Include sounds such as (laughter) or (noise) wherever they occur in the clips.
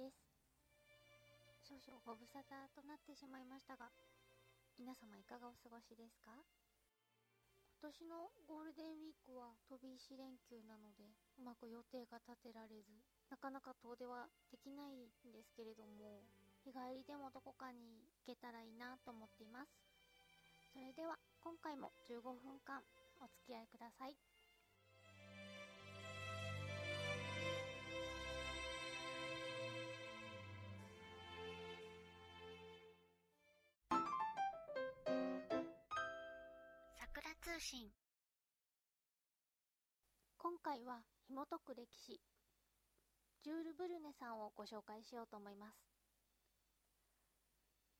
です。少々ご無沙汰となってしまいましたが、皆様いかがお過ごしですか？今年のゴールデンウィークは飛び石連休なので、うまく予定が立てられず、なかなか遠出はできないんですけれども、日帰りでもどこかに行けたらいいなと思っています。それでは今回も15分間お付き合いください。通信今回は紐解く歴史。ジュール・ブルネさんをご紹介しようと思います。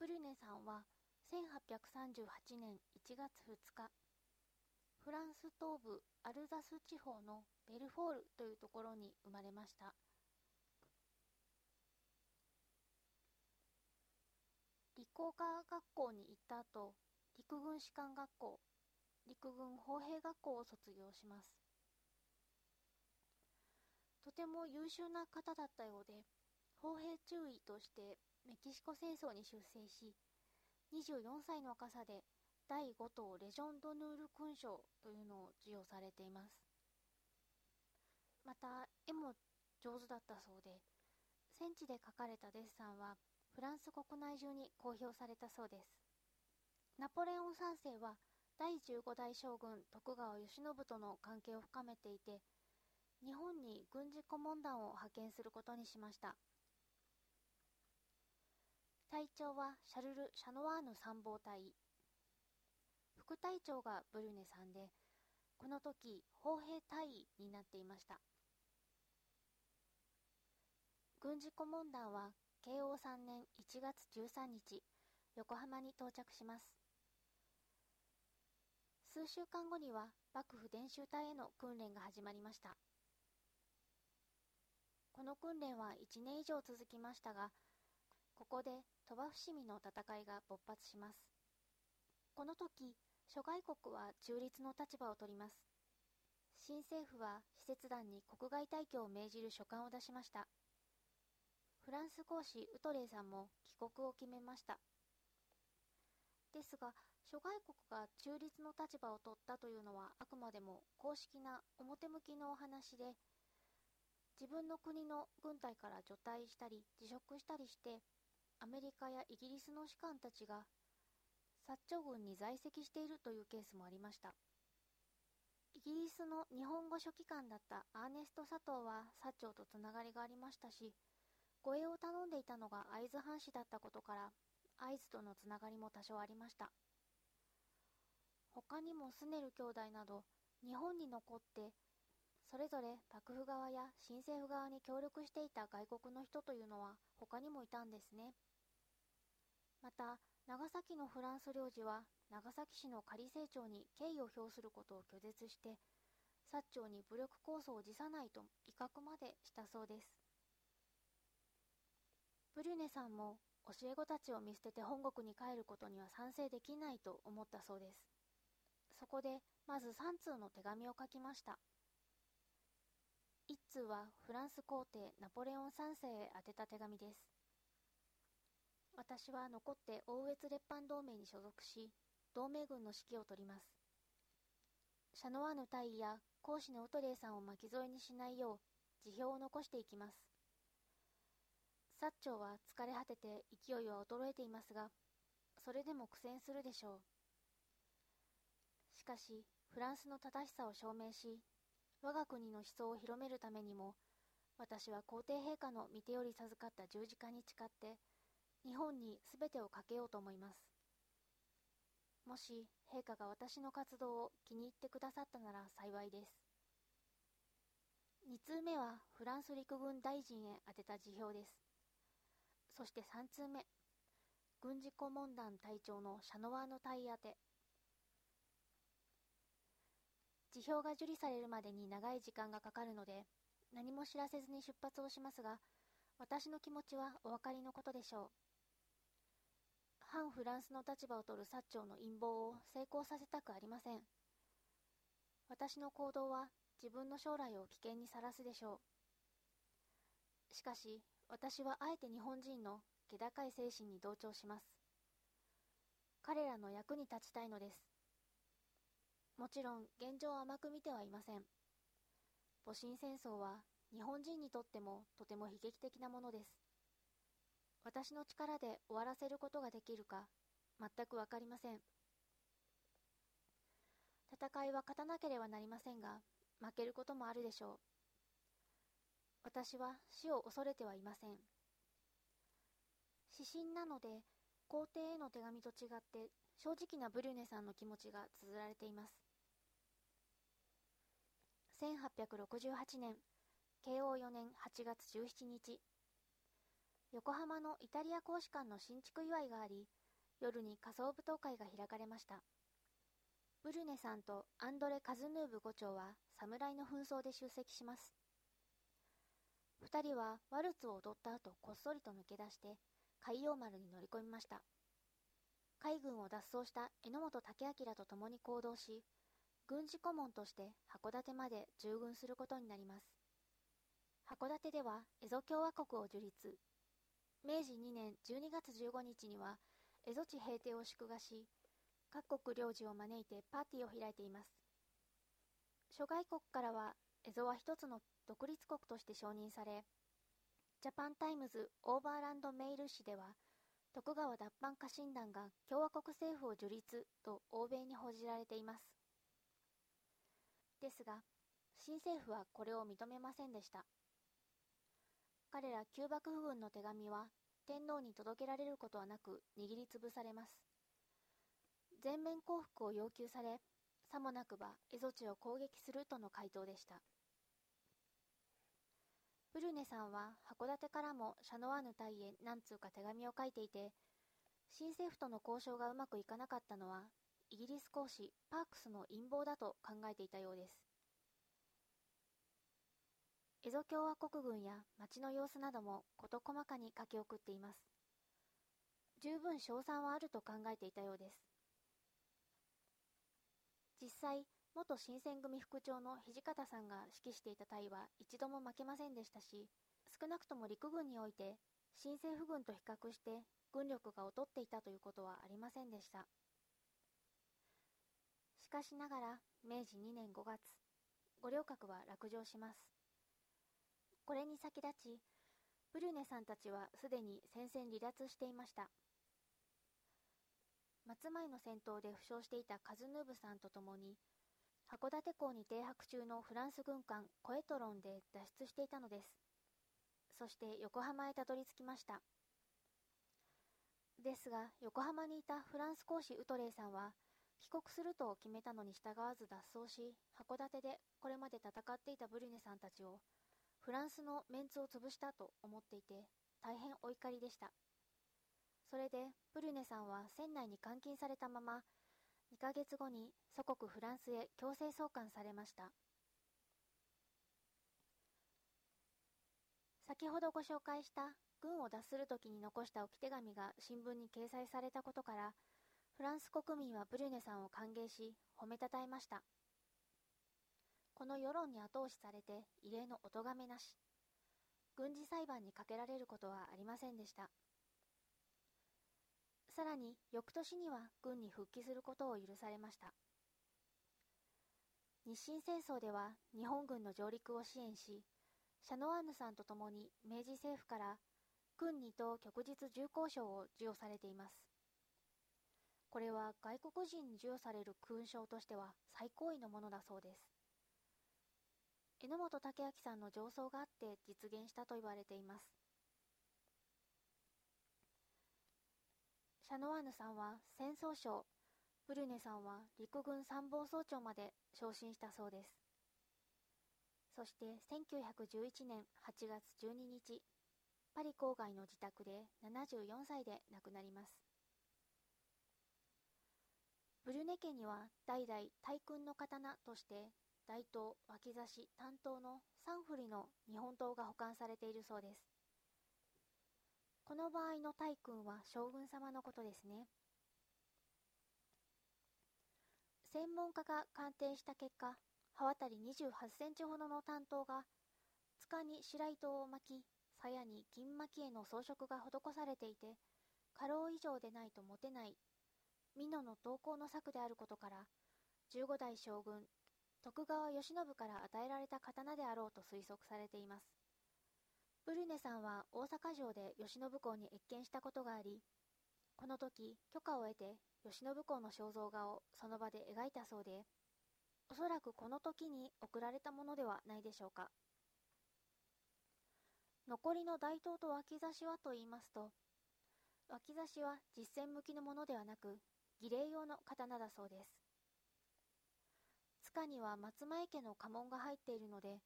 ブルネさんは1838年1月2日フランス東部アルザス地方のベルフォールというところに生まれました。理工科学校に行った後陸軍士官学校陸軍砲兵学校を卒業します。とても優秀な方だったようで砲兵中尉としてメキシコ戦争に出征し24歳の若さで第5等レジョン・ドヌール勲章というのを授与されています。また絵も上手だったそうで戦地で描かれたデッサンはフランス国内中に公表されたそうです。ナポレオン3世は第15代将軍徳川慶喜との関係を深めていて日本に軍事顧問団を派遣することにしました隊長はシャルル・シャノワーヌ参謀隊。副隊長がブルネさんで、この時、砲兵隊員になっていました。軍事顧問団は、慶応3年1月13日、横浜に到着します。数週間後には、幕府伝習隊への訓練が始まりました。この訓練は1年以上続きましたが、ここで鳥羽伏見の戦いが勃発します。この時、諸外国は中立の立場を取ります。新政府は使節団に国外退去を命じる書簡を出しました。フランス公使ウトレイさんも帰国を決めました。ですが、諸外国が中立の立場を取ったというのはあくまでも公式な表向きのお話で、自分の国の軍隊から除隊したり辞職したりしてアメリカやイギリスの士官たちが薩長軍に在籍しているというケースもありました。イギリスの日本語書記官だったアーネスト佐藤は薩長とつながりがありましたし護衛を頼んでいたのが会津藩士だったことから会津とのつながりも多少ありました。他にもスネル兄弟など日本に残ってそれぞれ幕府側や新政府側に協力していた外国の人というのは他にもいたんですね。また長崎のフランス領事は長崎市の仮清長に敬意を表することを拒絶して薩長に武力構想を辞さないと威嚇までしたそうです。ブリュネさんも教え子たちを見捨てて本国に帰ることには賛成できないと思ったそうです。そこでまず3通の手紙を書きました1通はフランス皇帝ナポレオン3世へ宛てた手紙です私は残って欧越列藩同盟に所属し、同盟軍の指揮を執ります。シャノワーヌ大尉や講師のウトレイさんを巻き添えにしないよう辞表を残していきます。薩長は疲れ果てて勢いは衰えていますが、それでも苦戦するでしょう。しかし、フランスの正しさを証明し、我が国の思想を広めるためにも、私は皇帝陛下の御手より授かった十字架に誓って、日本に全てをかけようと思います。もし陛下が私の活動を気に入ってくださったなら幸いです。2通目はフランス陸軍大臣へ宛てた辞表です。そして3通目、軍事顧問団隊長のシャノワーの隊宛て。辞表が受理されるまでに長い時間がかかるので、何も知らせずに出発をしますが、私の気持ちはお分かりのことでしょう。反フランスの立場を取る薩長の陰謀を成功させたくありません。私の行動は自分の将来を危険にさらすでしょう。しかし、私はあえて日本人の気高い精神に同調します。彼らの役に立ちたいのです。もちろん現状を甘く見てはいません。戊辰戦争は日本人にとってもとても悲劇的なものです。私の力で終わらせることができるか全くわかりません。戦いは勝たなければなりませんが、負けることもあるでしょう。私は死を恐れてはいません。指針なので、皇帝への手紙と違って正直なブリュネさんの気持ちが綴られています。1868年、慶応4年8月17日、横浜のイタリア公使館の新築祝いがあり、夜に仮装舞踏会が開かれました。ブルネさんとアンドレ・カズヌーブ伍長は侍の紛争で出席します。二人はワルツを踊った後こっそりと抜け出して海洋丸に乗り込みました。海軍を脱走した榎本武明と共に行動し、軍事顧問として函館まで従軍することになります。函館では蝦夷共和国を樹立。明治2年12月15日には蝦夷地平定を祝賀し、各国領事を招いてパーティーを開いています。諸外国からは、エゾは一つの独立国として承認され、ジャパンタイムズ・オーバーランド・メール誌では、徳川脱藩家臣団が共和国政府を樹立と欧米に報じられています。ですが、新政府はこれを認めませんでした。彼ら旧幕府軍の手紙は天皇に届けられることはなく握りつぶされます。全面降伏を要求され、さもなくば蝦夷地を攻撃するとの回答でした。ブルネさんは函館からもシャノワーヌ隊へ何通か手紙を書いていて、新政府との交渉がうまくいかなかったのは、イギリス公使パークスの陰謀だと考えていたようです。蝦夷共和国軍や町の様子なども事細かに書き送っています。十分賞賛はあると考えていたようです。実際、元新選組副長の土方さんが指揮していた隊は一度も負けませんでしたし、少なくとも陸軍において、新政府軍と比較して軍力が劣っていたということはありませんでした。しかしながら、明治2年5月、五稜郭は落城します。これに先立ち、ブリュネさんたちはすでに戦線離脱していました。松前の戦闘で負傷していたカズヌーブさんと共に、函館港に停泊中のフランス軍艦コエトロンで脱出していたのです。そして横浜へたどり着きました。ですが、横浜にいたフランス公使ウトレイさんは、帰国すると決めたのに従わず脱走し、函館でこれまで戦っていたブリュネさんたちを、フランスのメンツを潰したと思っていて、大変お怒りでした。それで、ブルネさんは船内に監禁されたまま、2ヶ月後に祖国フランスへ強制送還されました。先ほどご紹介した軍を脱する時に残した置き手紙が新聞に掲載されたことから、フランス国民はブリュネさんを歓迎し、褒めたたえました。この世論に後押しされて異例のお咎めなし、軍事裁判にかけられることはありませんでした。さらに翌年には軍に復帰することを許されました。日清戦争では日本軍の上陸を支援し、シャノワーヌさんと共に明治政府から軍二等旭日重工賞を授与されています。これは外国人に授与される勲章としては最高位のものだそうです。榎本武明さんの上層があって実現したと言われています。シャノワーヌさんは戦争将、ブルネさんは陸軍参謀総長まで昇進したそうです。そして1911年8月12日、パリ郊外の自宅で74歳で亡くなります。ブルネ家には代々大君の刀として大刀、脇差し、担当の3振りの日本刀が保管されているそうです。この場合の大君は将軍様のことですね。専門家が鑑定した結果、刃渡り28センチほどの担当が、塚に白糸を巻き、鞘に金蒔絵の装飾が施されていて、家老以上でないと持てない、美濃の同行の策であることから、15代将軍、徳川慶喜から与えられた刀であろうと推測されています。ブルネさんは大阪城で慶喜公に謁見したことがあり、この時許可を得て慶喜公の肖像画をその場で描いたそうで、おそらくこの時に贈られたものではないでしょうか。残りの大刀と脇差しはと言いますと、脇差しは実戦向きのものではなく、儀礼用の刀だそうです。塚には松前家の家紋が入っているので、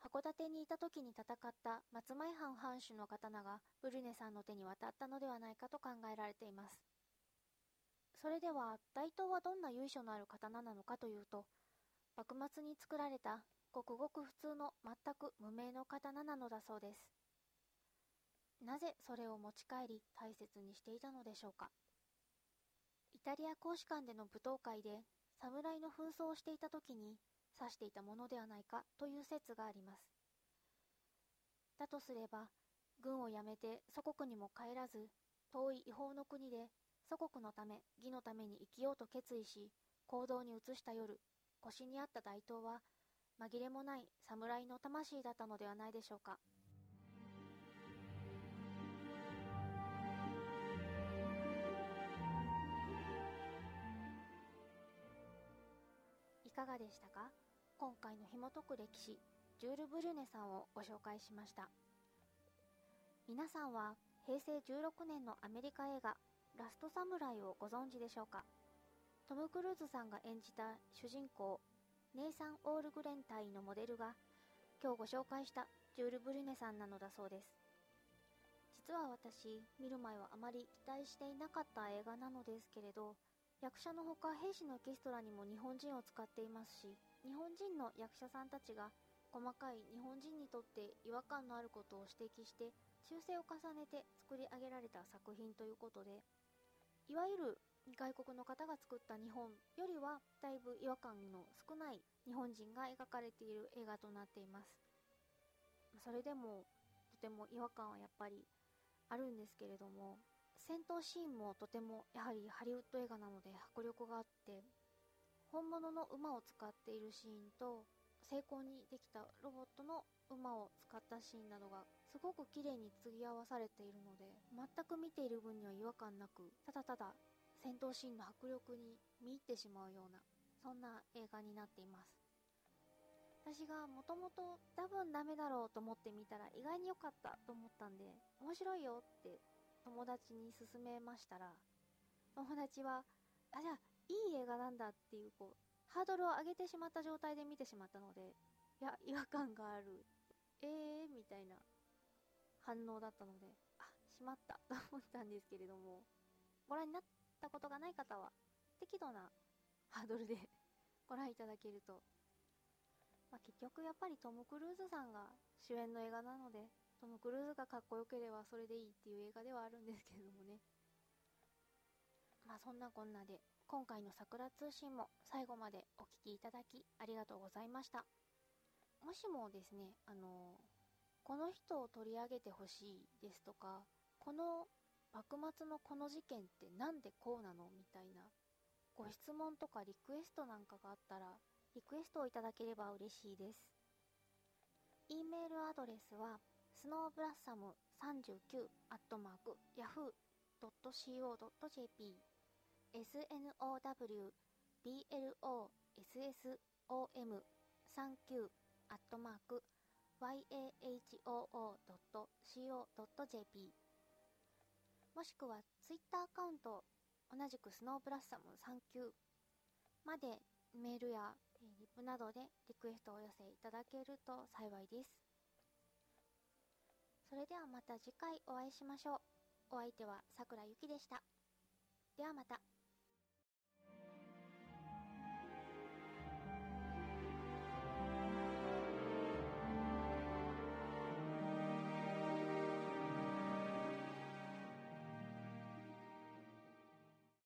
函館にいた時に戦った松前藩藩主の刀がブルネさんの手に渡ったのではないかと考えられています。それでは大刀はどんな由緒のある刀なのかというと、幕末に作られたごくごく普通の全く無名の刀なのだそうです。なぜそれを持ち帰り大切にしていたのでしょうか。イタリア公使館での舞踏会で侍の紛争をしていた時に指していたものではないかという説があります。だとすれば、軍を辞めて祖国にも帰らず、遠い違法の国で祖国のため、義のために生きようと決意し、行動に移した夜、腰にあった大刀は、紛れもない侍の魂だったのではないでしょうか。かがでしたか？今回の紐解く歴史、ジュール・ブルネさんをご紹介しました。皆さんは平成16年のアメリカ映画ラストサムライをご存知でしょうか？トム・クルーズさんが演じた主人公、ネイサン・オールグレン隊のモデルが、今日ご紹介したジュール・ブリュネさんなのだそうです。実は私、見る前はあまり期待していなかった映画なのですけれど、役者のほか兵士のエキストラにも日本人を使っていますし、日本人の役者さんたちが細かい日本人にとって違和感のあることを指摘して修正を重ねて作り上げられた作品ということでいわゆる外国の方が作った日本よりはだいぶ違和感の少ない日本人が描かれている映画となっています。それでもとても違和感はやっぱりあるんですけれども戦闘シーンもとてもやはりハリウッド映画なので迫力があって本物の馬を使っているシーンと成功にできたロボットの馬を使ったシーンなどがすごく綺麗に継ぎ合わされているので全く見ている分には違和感なくただただ戦闘シーンの迫力に見入ってしまうようなそんな映画になっています。私がもともと多分ダメだろうと思ってみたら意外に良かったと思ったんで面白いよって友達に勧めましたら友達はあじゃあいい映画なんだっていうこうハードルを上げてしまった状態で見てしまったのでいや違和感があるえーみたいな反応だったのであしまったと思ったんですけれどもご覧になったことがない方は、適度なハードルで (laughs) ご覧いただけると。まあ、結局やっぱりトム・クルーズさんが主演の映画なので、トム・クルーズがかっこよければそれでいいっていう映画ではあるんですけれどもね。まあそんなこんなで、今回の桜通信も最後までお聴きいただきありがとうございました。もしもですね、あのこの人を取り上げてほしいですとか、この幕末のこの事件ってなんでこうなのみたいなご質問とかリクエストなんかがあったらリクエストをいただければ嬉しいです e メールアドレスは snowblossom39 アットマーク yahoo.co.jp snowblossom39 アットマーク yahoo.co.jp もしくは Twitter アカウント同じくスノーブラッサム39までメールやリップなどでリクエストをお寄せいただけると幸いです。それではまた次回お会いしましょう。お相手はさくらゆきでした。ではまた。